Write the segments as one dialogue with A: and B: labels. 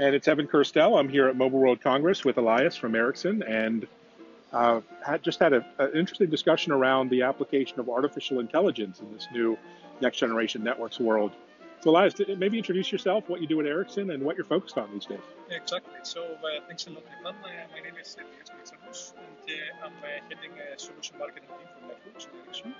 A: and it's Evan Kirstel. I'm here at Mobile World Congress with Elias from Ericsson, and uh, had just had an interesting discussion around the application of artificial intelligence in this new next generation networks world. So, Elias, maybe introduce yourself, what you do at Ericsson, and what you're focused on these days.
B: Exactly. So, uh, thanks a lot, Ivan. Uh, my name is Elias Mitsaros, and uh, I'm uh, heading a solution marketing team for networks at Ericsson.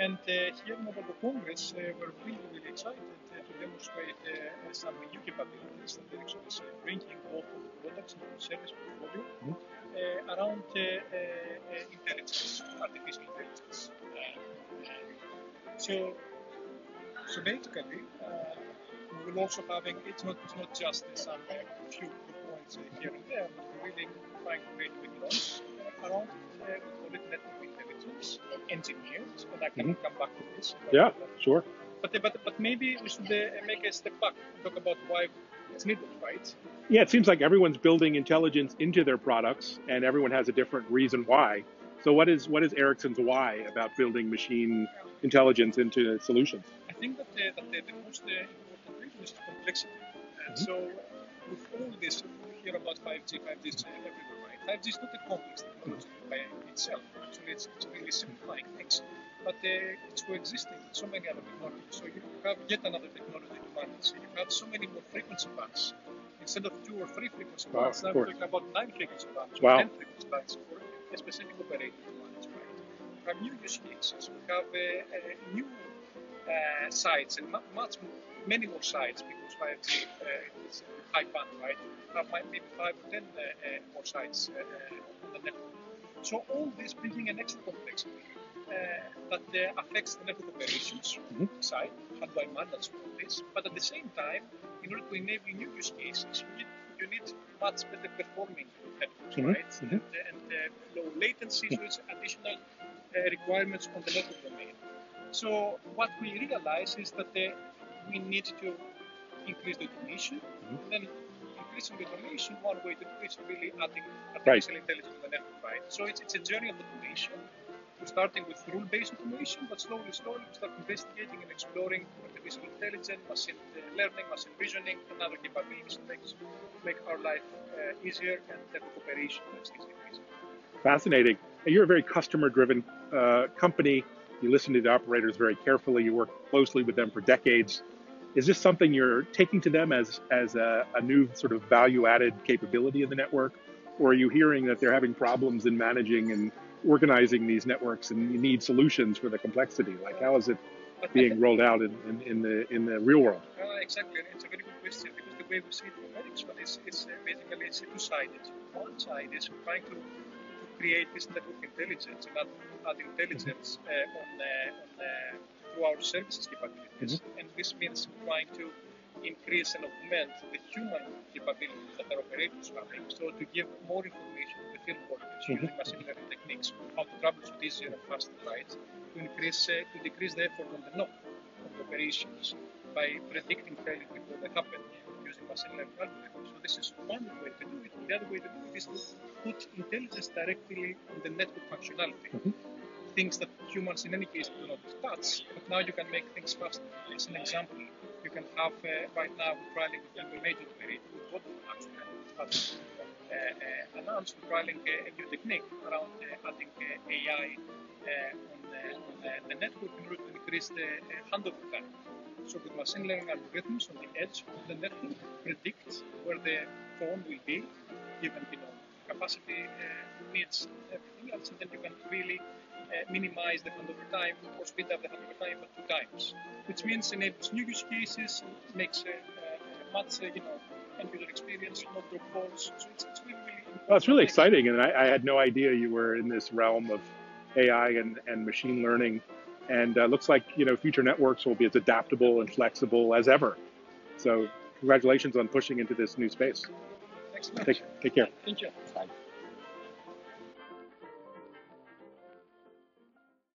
B: And uh, here in Mobile Congress, uh, we're really, really excited to demonstrate uh, some new capabilities that Ericsson is uh, bringing both of the products and the service portfolio uh, around intelligence, artificial intelligence. so, so basically, we will also having it's not it's not just some few points here and there, but we're really trying to create technologies around it. we call it network intelligence engineers, and I can mm-hmm. come back to this.
A: Yeah, sure.
B: But, but, but maybe we should uh, make a step back and talk about why it's needed, right?
A: Yeah, it seems like everyone's building intelligence into their products, and everyone has a different reason why. So, what is what is Ericsson's why about building machine intelligence into solutions?
B: I think that, uh, that the, the most uh, important reason is complexity. And mm-hmm. so, with all this, hear about 5G, 5G is everywhere, right? 5G is not a complex technology by itself. Actually, it's, it's really simplifying things but uh, it's coexisting with so many other technologies. So you have yet another technology to manage. So you have so many more frequency bands. Instead of two or three frequency
A: wow,
B: bands, now we're talking about nine frequency bands
A: wow.
B: or ten frequency bands for a specific operator to manage. Right? We have new use cases. We have uh, uh, new uh, sites and much many more sites because 5G uh, is high band, right? We have maybe five or ten uh, uh, more sites on the network. So all this bringing an extra complexity that uh, affects the network operations mm-hmm. side. How do I manage all this? But at the same time, in order to enable new use cases, you need, you need much better performing networks, mm-hmm. right? Mm-hmm. And, and uh, low latency, so it's additional uh, requirements on the network domain. So what we realize is that uh, we need to increase the automation. Mm-hmm. Then increasing the automation, one way to do it is really adding artificial right. intelligence to the network, right? So it's, it's a journey of automation we're starting with rule-based automation, but slowly, slowly we start investigating and exploring artificial intelligence, machine learning, machine visioning, and other capabilities to make, our life uh, easier and the cooperation easier.
A: Fascinating. You're a very customer-driven uh, company. You listen to the operators very carefully. You work closely with them for decades. Is this something you're taking to them as as a, a new sort of value-added capability in the network, or are you hearing that they're having problems in managing and organizing these networks and you need solutions for the complexity. Like how is it being rolled out in, in, in the in the real world?
B: Uh, exactly, it's a very good question because the way we see it from Ericsson is it's uh, basically it's two-sided. One side is trying to, create this network intelligence and add, intelligence uh, on, on through our services capabilities, mm-hmm. and this means trying to increase and augment the human capabilities that our operators having, so to give more information to the field workers mm-hmm. using machine learning techniques how to troubleshoot easier and faster right to increase uh, to decrease the effort on the NOC of the operations by predicting failure before they happen using machine learning algorithms. So this is one way to do it. The other way to do it is to put intelligence directly on the network functionality. Mm-hmm. Things that humans in any case do not touch, but now you can make things faster. As an example, you can have uh, right now trialing with a major operator with Vodafone actually uh, uh, announced trialing a new technique around uh, adding AI on, on the network in order to increase the handover time. So with machine learning algorithms on the edge of the network predict where the phone will be given you know capacity needs everything else and then you can really uh, minimize the handover time or speed up the handover time by two times, which means enables new use cases, makes a, a much, uh, you know, end user experience, not drop balls. So it's, it's really, really
A: well, it's really exciting, and I, I, had no idea you were in this realm of AI and, and machine learning. And uh, looks like you know future networks will be as adaptable and flexible as ever. So congratulations on pushing into this new space.
B: Thanks so much.
A: Take, take care.
B: Thank you.
A: Bye.